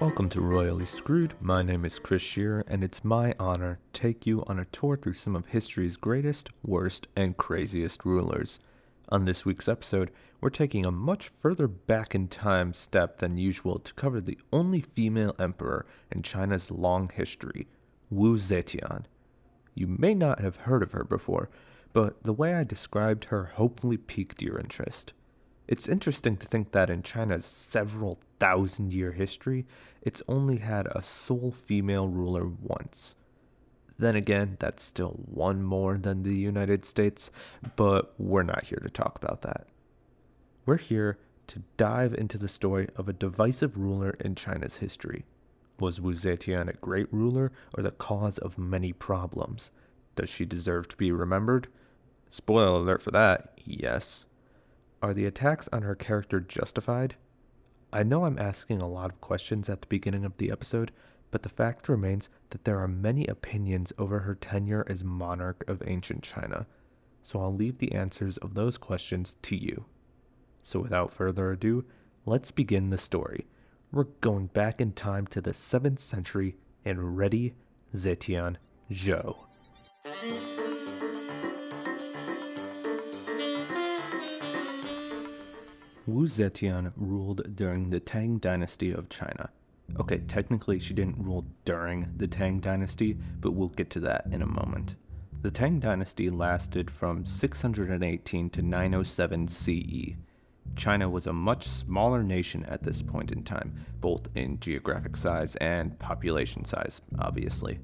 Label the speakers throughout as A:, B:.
A: Welcome to Royally Screwed. My name is Chris Shearer, and it's my honor to take you on a tour through some of history's greatest, worst, and craziest rulers. On this week's episode, we're taking a much further back in time step than usual to cover the only female emperor in China's long history, Wu Zetian. You may not have heard of her before, but the way I described her hopefully piqued your interest. It's interesting to think that in China's several thousand year history, it's only had a sole female ruler once. Then again, that's still one more than the United States, but we're not here to talk about that. We're here to dive into the story of a divisive ruler in China's history. Was Wu Zetian a great ruler or the cause of many problems? Does she deserve to be remembered? Spoiler alert for that, yes. Are the attacks on her character justified? I know I'm asking a lot of questions at the beginning of the episode, but the fact remains that there are many opinions over her tenure as monarch of ancient China, so I'll leave the answers of those questions to you. So without further ado, let's begin the story. We're going back in time to the 7th century and ready Zetian Zhou. Wu Zetian ruled during the Tang Dynasty of China. Okay, technically she didn't rule during the Tang Dynasty, but we'll get to that in a moment. The Tang Dynasty lasted from 618 to 907 CE. China was a much smaller nation at this point in time, both in geographic size and population size, obviously.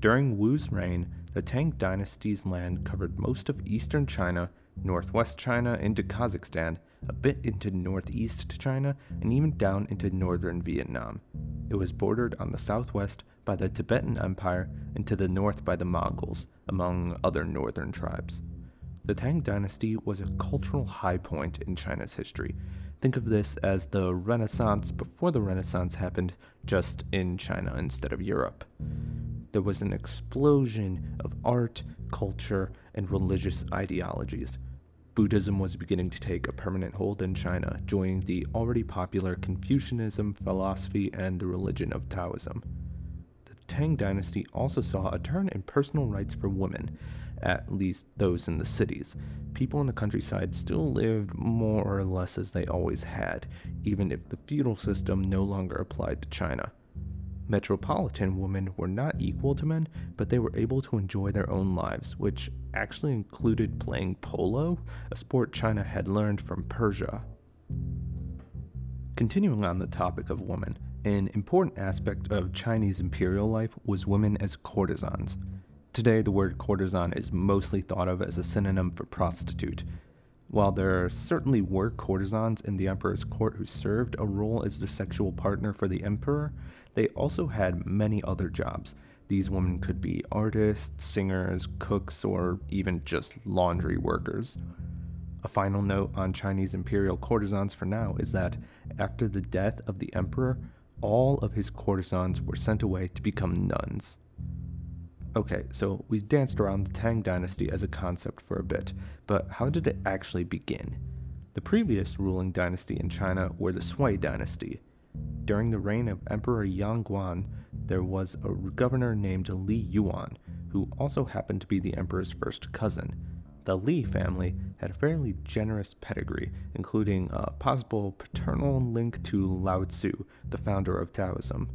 A: During Wu's reign, the Tang Dynasty's land covered most of eastern China, northwest China into Kazakhstan, a bit into northeast China, and even down into northern Vietnam. It was bordered on the southwest by the Tibetan Empire and to the north by the Mongols, among other northern tribes. The Tang Dynasty was a cultural high point in China's history. Think of this as the Renaissance before the Renaissance happened, just in China instead of Europe. There was an explosion of art, culture, and religious ideologies. Buddhism was beginning to take a permanent hold in China, joining the already popular Confucianism philosophy and the religion of Taoism. The Tang dynasty also saw a turn in personal rights for women, at least those in the cities. People in the countryside still lived more or less as they always had, even if the feudal system no longer applied to China. Metropolitan women were not equal to men, but they were able to enjoy their own lives, which actually included playing polo, a sport China had learned from Persia. Continuing on the topic of women, an important aspect of Chinese imperial life was women as courtesans. Today, the word courtesan is mostly thought of as a synonym for prostitute. While there certainly were courtesans in the emperor's court who served a role as the sexual partner for the emperor, they also had many other jobs. These women could be artists, singers, cooks, or even just laundry workers. A final note on Chinese imperial courtesans for now is that after the death of the emperor, all of his courtesans were sent away to become nuns. Okay, so we danced around the Tang dynasty as a concept for a bit, but how did it actually begin? The previous ruling dynasty in China were the Sui dynasty. During the reign of Emperor Yang Guan, there was a governor named Li Yuan, who also happened to be the emperor's first cousin. The Li family had a fairly generous pedigree, including a possible paternal link to Lao Tzu, the founder of Taoism.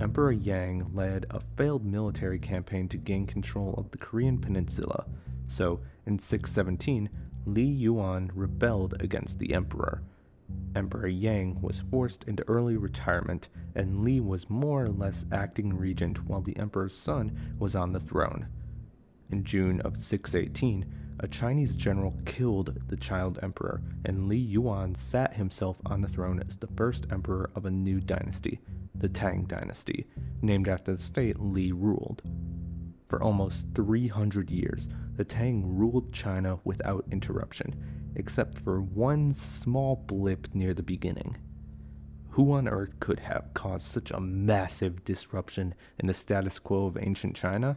A: Emperor Yang led a failed military campaign to gain control of the Korean peninsula, so in 617, Li Yuan rebelled against the emperor. Emperor Yang was forced into early retirement, and Li was more or less acting regent while the emperor's son was on the throne. In June of 618, a Chinese general killed the child emperor, and Li Yuan sat himself on the throne as the first emperor of a new dynasty, the Tang dynasty, named after the state Li ruled. For almost 300 years, the Tang ruled China without interruption, except for one small blip near the beginning. Who on earth could have caused such a massive disruption in the status quo of ancient China?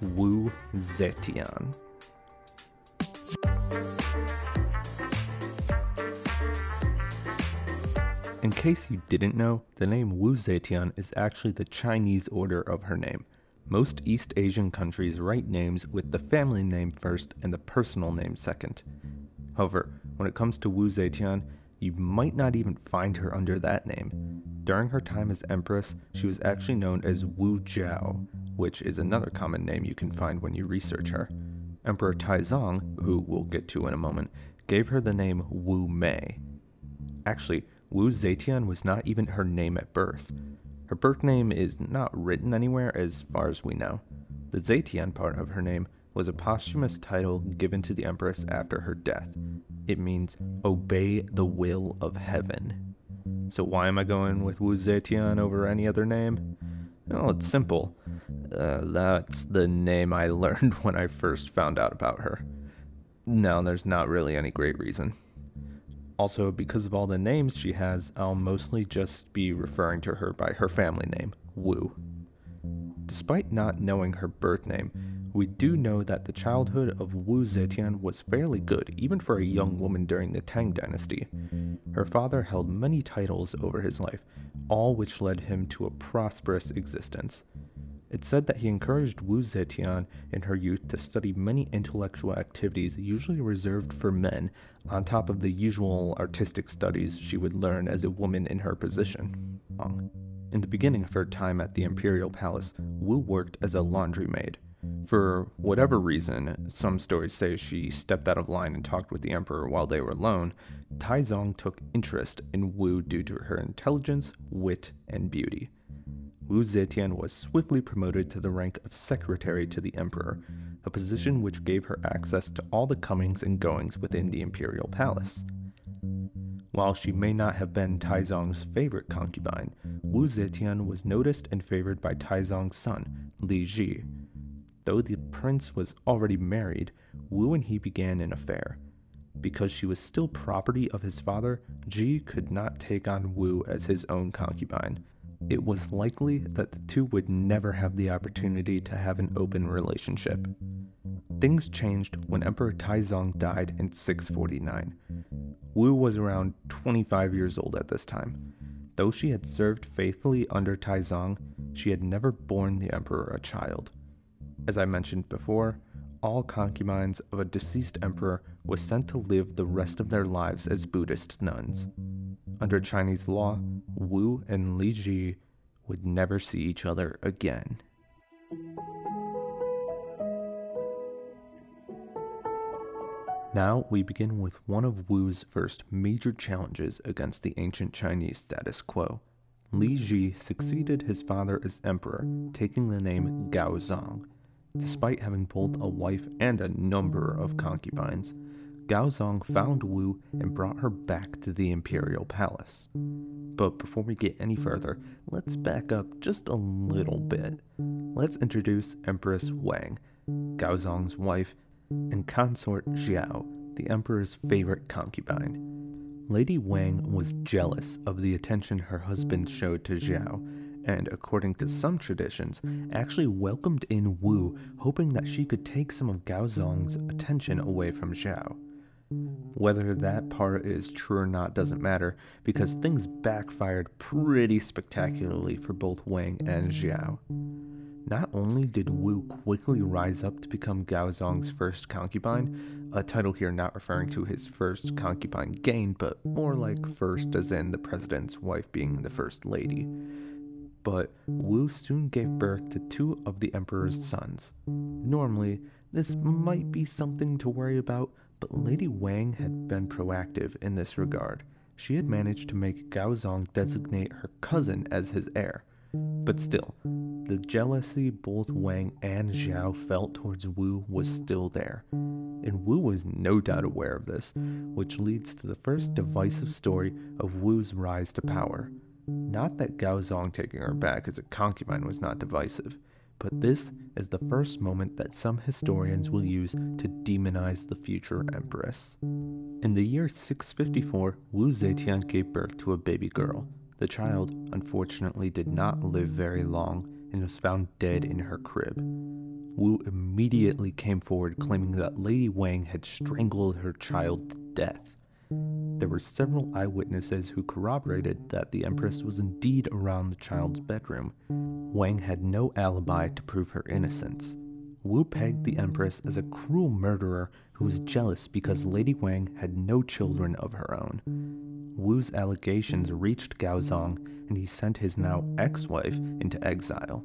A: Wu Zetian. In case you didn't know, the name Wu Zetian is actually the Chinese order of her name. Most East Asian countries write names with the family name first and the personal name second. However, when it comes to Wu Zetian, you might not even find her under that name. During her time as empress, she was actually known as Wu Jiao, which is another common name you can find when you research her. Emperor Taizong, who we'll get to in a moment, gave her the name Wu Mei. Actually, Wu Zetian was not even her name at birth. Her birth name is not written anywhere as far as we know. The Zetian part of her name was a posthumous title given to the empress after her death. It means obey the will of heaven. So why am I going with Wu Zetian over any other name? Well, it's simple. Uh, that's the name I learned when I first found out about her. No, there's not really any great reason. Also, because of all the names she has, I'll mostly just be referring to her by her family name, Wu. Despite not knowing her birth name, we do know that the childhood of Wu Zetian was fairly good, even for a young woman during the Tang dynasty. Her father held many titles over his life, all which led him to a prosperous existence. It's said that he encouraged Wu Zetian in her youth to study many intellectual activities usually reserved for men, on top of the usual artistic studies she would learn as a woman in her position. In the beginning of her time at the imperial palace, Wu worked as a laundry maid. For whatever reason, some stories say she stepped out of line and talked with the emperor while they were alone, Taizong took interest in Wu due to her intelligence, wit, and beauty. Wu Zetian was swiftly promoted to the rank of secretary to the emperor, a position which gave her access to all the comings and goings within the imperial palace. While she may not have been Taizong's favorite concubine, Wu Zetian was noticed and favored by Taizong's son, Li Ji. Though the prince was already married, Wu and he began an affair. Because she was still property of his father, Ji could not take on Wu as his own concubine, it was likely that the two would never have the opportunity to have an open relationship. Things changed when Emperor Taizong died in 649. Wu was around 25 years old at this time. Though she had served faithfully under Taizong, she had never borne the emperor a child. As I mentioned before, all concubines of a deceased emperor were sent to live the rest of their lives as Buddhist nuns. Under Chinese law, Wu and Li Ji would never see each other again. Now we begin with one of Wu's first major challenges against the ancient Chinese status quo. Li Ji succeeded his father as emperor, taking the name Gaozong, despite having both a wife and a number of concubines. Gaozong found mm. Wu and brought her back to the imperial palace. But before we get any further, let's back up just a little bit. Let's introduce Empress Wang, Gaozong's wife, and consort Xiao, the emperor's favorite concubine. Lady Wang was jealous of the attention her husband showed to Xiao, and according to some traditions, actually welcomed in Wu, hoping that she could take some of Gaozong's attention away from Xiao. Whether that part is true or not doesn't matter, because things backfired pretty spectacularly for both Wang and Xiao. Not only did Wu quickly rise up to become Gaozong's first concubine, a title here not referring to his first concubine gained, but more like first as in the president's wife being the first lady. But Wu soon gave birth to two of the emperor's sons. Normally, this might be something to worry about, but Lady Wang had been proactive in this regard. She had managed to make Gaozong designate her cousin as his heir. But still, the jealousy both Wang and Xiao felt towards Wu was still there. And Wu was no doubt aware of this, which leads to the first divisive story of Wu's rise to power. Not that Gaozong taking her back as a concubine was not divisive, but this is the first moment that some historians will use to demonize the future empress. In the year 654, Wu Zetian gave birth to a baby girl. The child, unfortunately, did not live very long and was found dead in her crib. Wu immediately came forward claiming that Lady Wang had strangled her child to death. there were several eyewitnesses who corroborated that the Empress was indeed around the child's bedroom. Wang had no alibi to prove her innocence. Wu pegged the Empress as a cruel murderer who was jealous because Lady Wang had no children of her own. Wu's allegations reached Gaozong, and he sent his now ex wife into exile.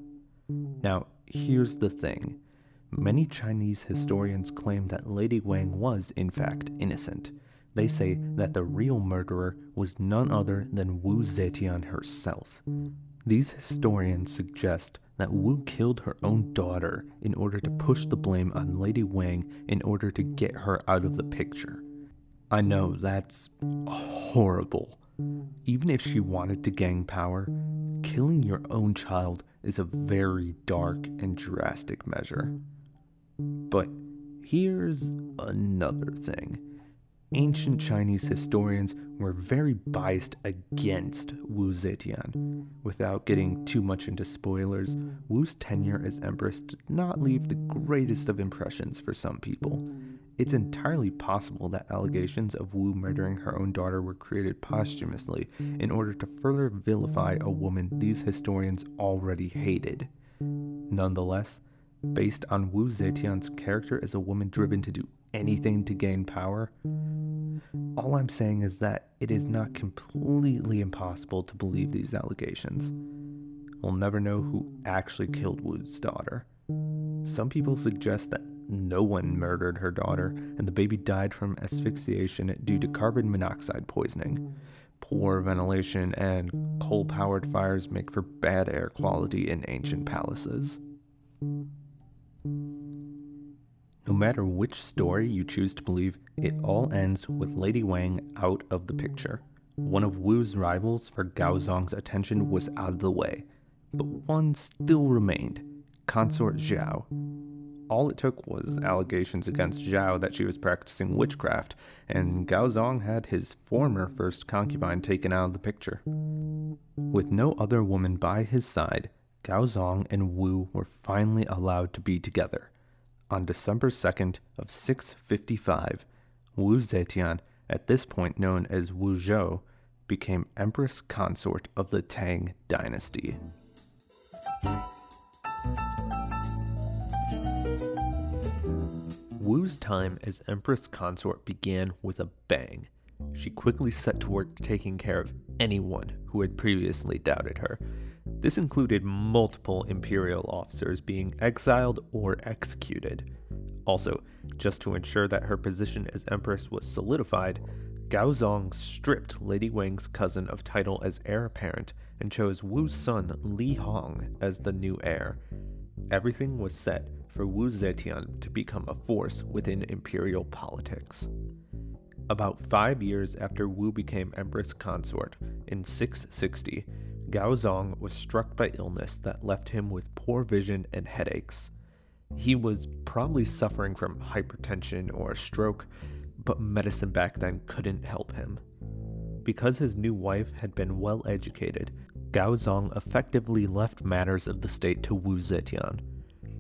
A: Now, here's the thing many Chinese historians claim that Lady Wang was, in fact, innocent. They say that the real murderer was none other than Wu Zetian herself. These historians suggest that Wu killed her own daughter in order to push the blame on Lady Wang in order to get her out of the picture. I know that's horrible. Even if she wanted to gain power, killing your own child is a very dark and drastic measure. But here's another thing ancient Chinese historians were very biased against Wu Zetian. Without getting too much into spoilers, Wu's tenure as empress did not leave the greatest of impressions for some people. It's entirely possible that allegations of Wu murdering her own daughter were created posthumously in order to further vilify a woman these historians already hated. Nonetheless, based on Wu Zetian's character as a woman driven to do anything to gain power, all I'm saying is that it is not completely impossible to believe these allegations. We'll never know who actually killed Wu's daughter. Some people suggest that no one murdered her daughter and the baby died from asphyxiation due to carbon monoxide poisoning. Poor ventilation and coal powered fires make for bad air quality in ancient palaces. No matter which story you choose to believe, it all ends with Lady Wang out of the picture. One of Wu's rivals for Gaozong's attention was out of the way, but one still remained Consort Xiao. All it took was allegations against Xiao that she was practicing witchcraft, and Gaozong had his former first concubine taken out of the picture. With no other woman by his side, Gaozong and Wu were finally allowed to be together on December 2nd of 655, Wu Zetian, at this point known as Wu Zhou, became empress consort of the Tang dynasty. Wu's time as empress consort began with a bang. She quickly set to work taking care of anyone who had previously doubted her, this included multiple imperial officers being exiled or executed. Also, just to ensure that her position as empress was solidified, Gaozong stripped Lady Wang's cousin of title as heir apparent and chose Wu's son Li Hong as the new heir. Everything was set for Wu Zetian to become a force within imperial politics. About five years after Wu became empress consort, in 660, Gaozong was struck by illness that left him with poor vision and headaches. He was probably suffering from hypertension or a stroke, but medicine back then couldn't help him. Because his new wife had been well educated, Gaozong effectively left matters of the state to Wu Zetian.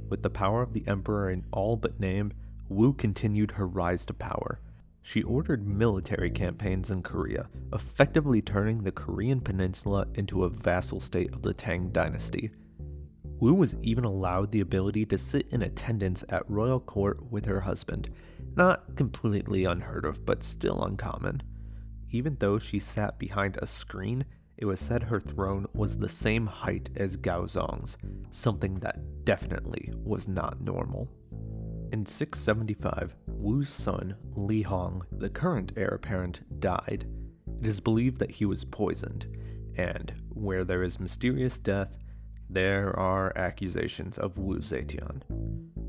A: With the power of the emperor in all but name, Wu continued her rise to power. She ordered military campaigns in Korea, effectively turning the Korean peninsula into a vassal state of the Tang dynasty. Wu was even allowed the ability to sit in attendance at royal court with her husband, not completely unheard of, but still uncommon. Even though she sat behind a screen, it was said her throne was the same height as Gaozong's, something that definitely was not normal. In 675, Wu's son, Li Hong, the current heir apparent, died. It is believed that he was poisoned, and where there is mysterious death, there are accusations of Wu Zetian.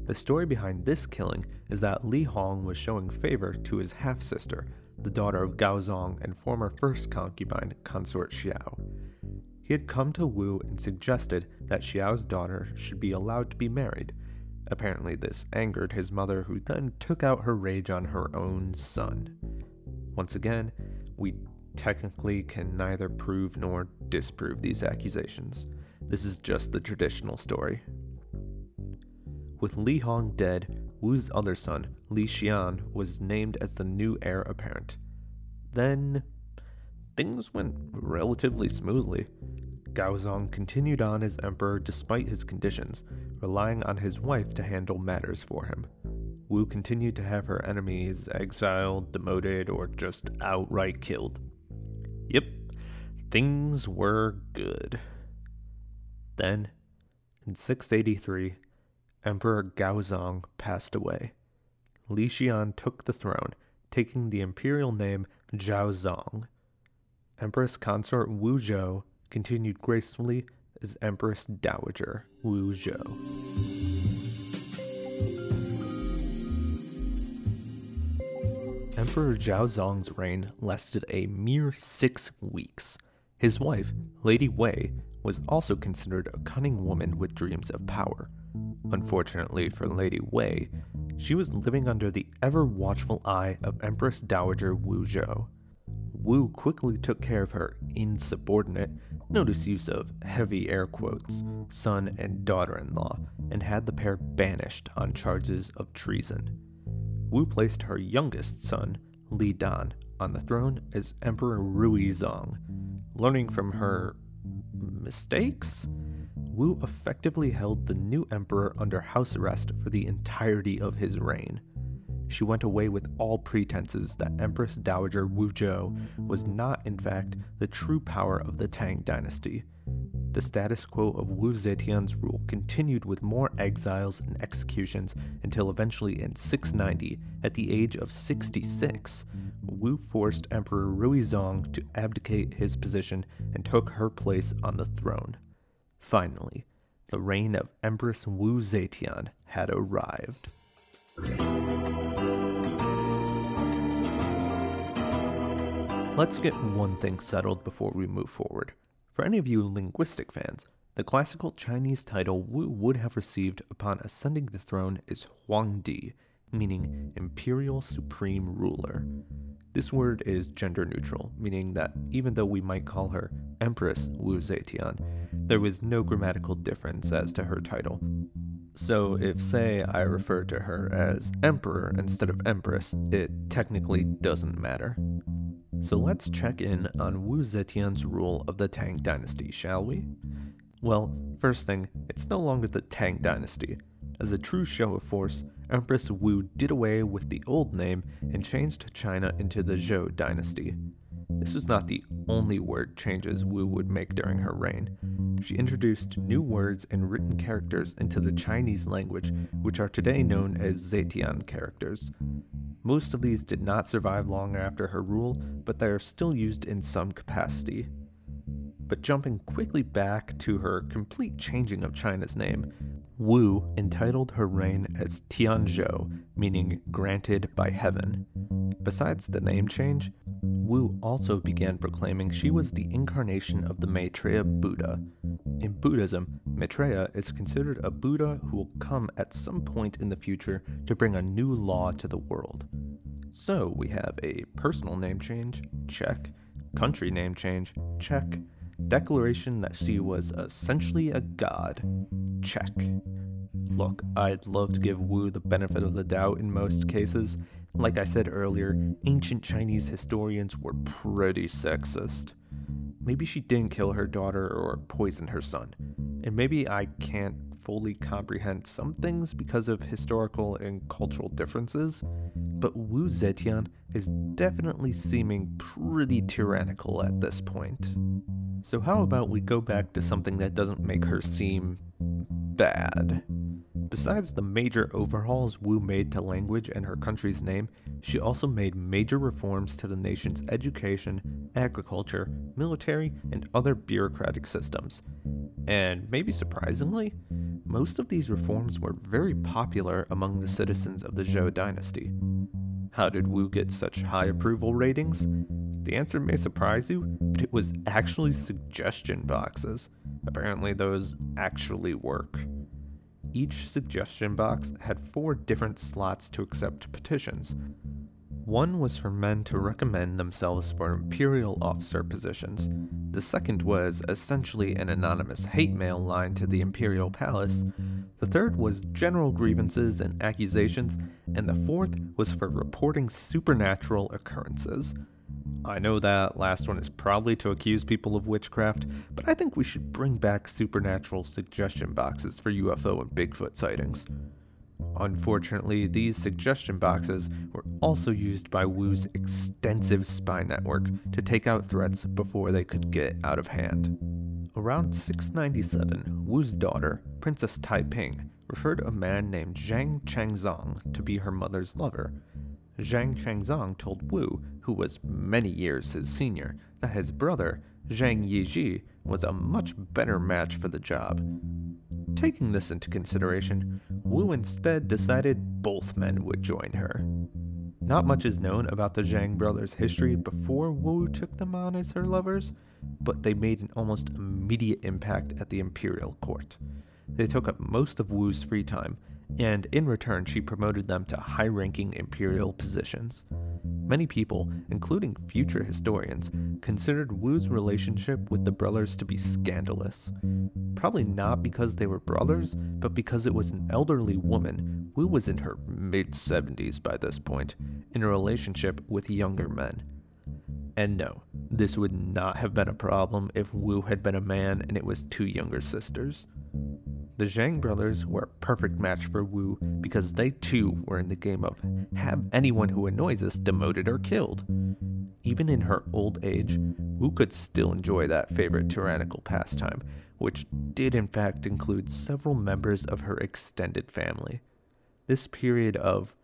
A: The story behind this killing is that Li Hong was showing favor to his half sister, the daughter of Gaozong and former first concubine, consort Xiao. He had come to Wu and suggested that Xiao's daughter should be allowed to be married, Apparently, this angered his mother, who then took out her rage on her own son. Once again, we technically can neither prove nor disprove these accusations. This is just the traditional story. With Li Hong dead, Wu's other son, Li Xian, was named as the new heir apparent. Then things went relatively smoothly. Gaozong continued on as emperor despite his conditions, relying on his wife to handle matters for him. Wu continued to have her enemies exiled, demoted, or just outright killed. Yep, things were good. Then, in 683, Emperor Gaozong passed away. Li Xian took the throne, taking the imperial name Zhaozong. Empress consort Wu Zhou continued gracefully as Empress Dowager Wu Zhou. Emperor Zhaozong's reign lasted a mere six weeks. His wife, Lady Wei, was also considered a cunning woman with dreams of power. Unfortunately for Lady Wei, she was living under the ever watchful eye of Empress Dowager Wu Zhou. Wu quickly took care of her insubordinate, notice use of heavy air quotes, son and daughter in law, and had the pair banished on charges of treason. Wu placed her youngest son, Li Dan, on the throne as Emperor Ruizong. Learning from her mistakes, Wu effectively held the new emperor under house arrest for the entirety of his reign she went away with all pretenses that Empress Dowager Wu Zhou was not, in fact, the true power of the Tang dynasty. The status quo of Wu Zetian's rule continued with more exiles and executions until eventually in 690, at the age of 66, Wu forced Emperor Ruizong to abdicate his position and took her place on the throne. Finally, the reign of Empress Wu Zetian had arrived. Let's get one thing settled before we move forward. For any of you linguistic fans, the classical Chinese title Wu would have received upon ascending the throne is Huangdi, meaning Imperial Supreme Ruler. This word is gender neutral, meaning that even though we might call her Empress Wu Zetian, there was no grammatical difference as to her title. So if, say, I refer to her as Emperor instead of Empress, it technically doesn't matter. So let's check in on Wu Zetian's rule of the Tang Dynasty, shall we? Well, first thing, it's no longer the Tang Dynasty. As a true show of force, Empress Wu did away with the old name and changed China into the Zhou Dynasty. This was not the only word changes Wu would make during her reign. She introduced new words and written characters into the Chinese language, which are today known as Zetian characters. Most of these did not survive long after her rule, but they are still used in some capacity. But jumping quickly back to her complete changing of China's name, Wu entitled her reign as Tianzhou, meaning granted by heaven. Besides the name change, Wu also began proclaiming she was the incarnation of the Maitreya Buddha. In Buddhism, Maitreya is considered a Buddha who will come at some point in the future to bring a new law to the world. So we have a personal name change, check, country name change, check, declaration that she was essentially a god, check. Look, I'd love to give Wu the benefit of the doubt in most cases. Like I said earlier, ancient Chinese historians were pretty sexist. Maybe she didn't kill her daughter or poison her son. And maybe I can't fully comprehend some things because of historical and cultural differences, but Wu Zetian is definitely seeming pretty tyrannical at this point. So, how about we go back to something that doesn't make her seem bad? Besides the major overhauls Wu made to language and her country's name, she also made major reforms to the nation's education, agriculture, military, and other bureaucratic systems. And maybe surprisingly, most of these reforms were very popular among the citizens of the Zhou dynasty. How did Wu get such high approval ratings? The answer may surprise you, but it was actually suggestion boxes. Apparently, those actually work. Each suggestion box had four different slots to accept petitions. One was for men to recommend themselves for imperial officer positions. The second was essentially an anonymous hate mail line to the imperial palace. The third was general grievances and accusations, and the fourth was for reporting supernatural occurrences. I know that last one is probably to accuse people of witchcraft, but I think we should bring back supernatural suggestion boxes for UFO and Bigfoot sightings. Unfortunately, these suggestion boxes were also used by Wu's extensive spy network to take out threats before they could get out of hand. Around 697, Wu's daughter, Princess Taiping, referred a man named Zhang Changzong to be her mother's lover. Zhang Changzong told Wu, who was many years his senior, that his brother, Zhang Yiji, was a much better match for the job. Taking this into consideration, Wu instead decided both men would join her. Not much is known about the Zhang brothers' history before Wu took them on as her lovers, but they made an almost immediate impact at the imperial court. They took up most of Wu's free time, and in return, she promoted them to high ranking imperial positions. Many people, including future historians, considered Wu's relationship with the brothers to be scandalous. Probably not because they were brothers, but because it was an elderly woman. Wu was in her mid 70s by this point, in a relationship with younger men. And no, this would not have been a problem if Wu had been a man and it was two younger sisters. The Zhang brothers were a perfect match for Wu because they too were in the game of have anyone who annoys us demoted or killed. Even in her old age, Wu could still enjoy that favorite tyrannical pastime, which did in fact include several members of her extended family. This period of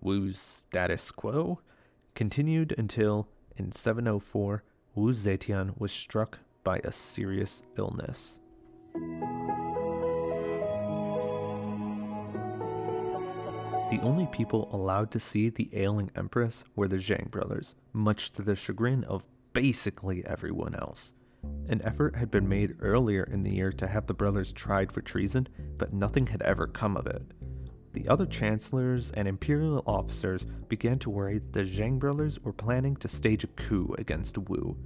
A: Wu's status quo continued until, in 704, Wu Zetian was struck by a serious illness. The only people allowed to see the ailing empress were the Zhang brothers, much to the chagrin of basically everyone else. An effort had been made earlier in the year to have the brothers tried for treason, but nothing had ever come of it. The other chancellors and imperial officers began to worry that the Zhang brothers were planning to stage a coup against Wu.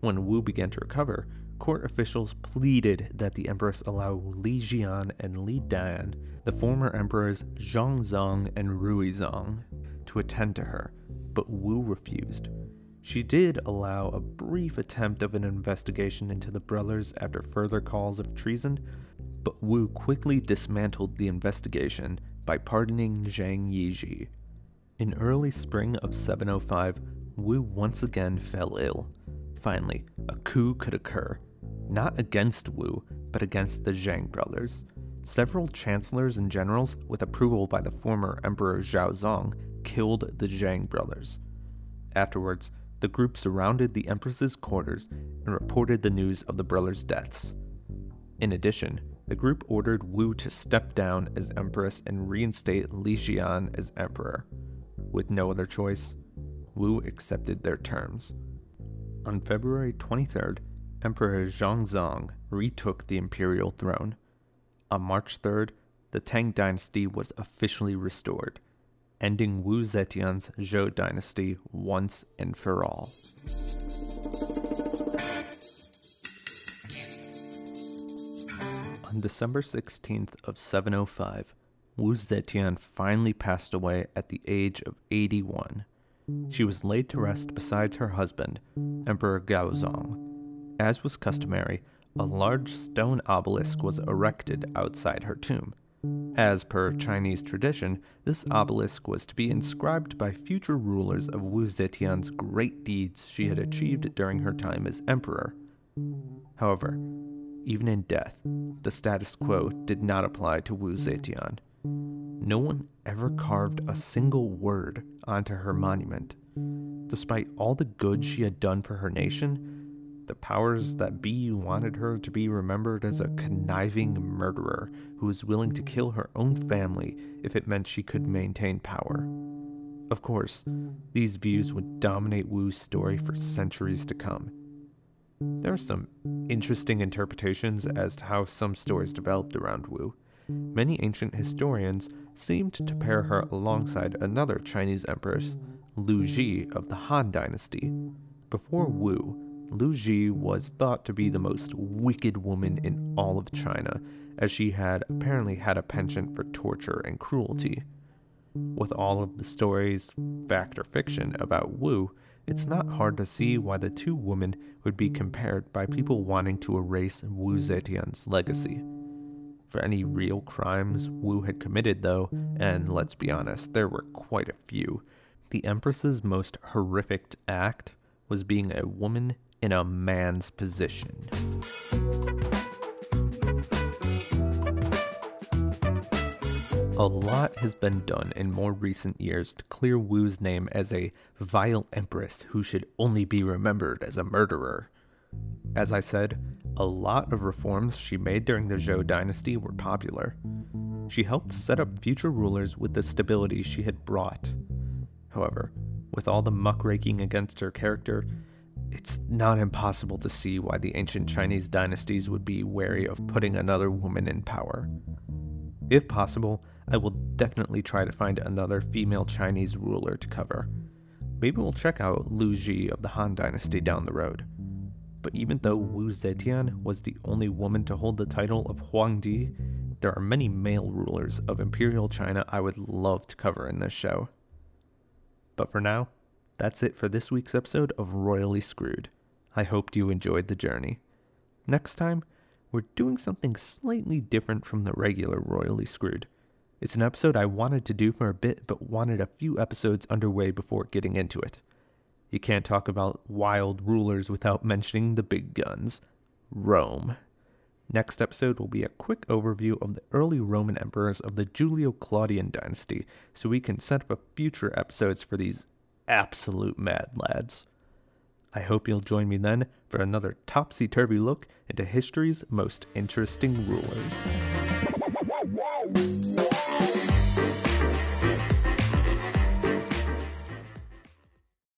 A: When Wu began to recover, court officials pleaded that the empress allow Li Jian and Li Dan, the former emperors Zhongzong and Ruizong, to attend to her, but Wu refused. She did allow a brief attempt of an investigation into the brothers after further calls of treason, but Wu quickly dismantled the investigation by pardoning Zhang Yiji. In early spring of 705, Wu once again fell ill. Finally, a coup could occur, not against Wu, but against the Zhang brothers. Several chancellors and generals, with approval by the former Emperor Zhao killed the Zhang brothers. Afterwards, the group surrounded the Empress's quarters and reported the news of the brothers' deaths. In addition, the group ordered Wu to step down as Empress and reinstate Li Jian as Emperor. With no other choice, Wu accepted their terms. On February 23rd, Emperor Zhongzong retook the imperial throne. On March 3rd, the Tang dynasty was officially restored, ending Wu Zetian's Zhou dynasty once and for all. On December 16th of 705, Wu Zetian finally passed away at the age of 81. She was laid to rest beside her husband, Emperor Gaozong, as was customary, a large stone obelisk was erected outside her tomb. As per Chinese tradition, this obelisk was to be inscribed by future rulers of Wu Zetian's great deeds she had achieved during her time as emperor. However, even in death, the status quo did not apply to Wu Zetian. No one ever carved a single word onto her monument. Despite all the good she had done for her nation, the powers that be wanted her to be remembered as a conniving murderer who was willing to kill her own family if it meant she could maintain power. Of course, these views would dominate Wu's story for centuries to come. There are some interesting interpretations as to how some stories developed around Wu. Many ancient historians seemed to pair her alongside another Chinese empress, Lu Ji of the Han Dynasty. Before Wu, Lu Ji was thought to be the most wicked woman in all of China, as she had apparently had a penchant for torture and cruelty. With all of the stories, fact or fiction, about Wu, it's not hard to see why the two women would be compared by people wanting to erase Wu Zetian's legacy. For any real crimes Wu had committed, though, and let's be honest, there were quite a few, the Empress's most horrific act was being a woman in a man's position. A lot has been done in more recent years to clear Wu's name as a vile empress who should only be remembered as a murderer. As I said, a lot of reforms she made during the Zhou dynasty were popular. She helped set up future rulers with the stability she had brought. However, with all the muckraking against her character, it's not impossible to see why the ancient Chinese dynasties would be wary of putting another woman in power. If possible, I will definitely try to find another female Chinese ruler to cover. Maybe we'll check out Lu Ji of the Han Dynasty down the road. But even though Wu Zetian was the only woman to hold the title of Huangdi, there are many male rulers of Imperial China I would love to cover in this show. But for now, that's it for this week's episode of Royally Screwed. I hoped you enjoyed the journey. Next time, we're doing something slightly different from the regular Royally Screwed. It's an episode I wanted to do for a bit, but wanted a few episodes underway before getting into it. You can't talk about wild rulers without mentioning the big guns Rome. Next episode will be a quick overview of the early Roman emperors of the Julio Claudian dynasty, so we can set up a future episodes for these absolute mad lads. I hope you'll join me then for another topsy turvy look into history's most interesting rulers.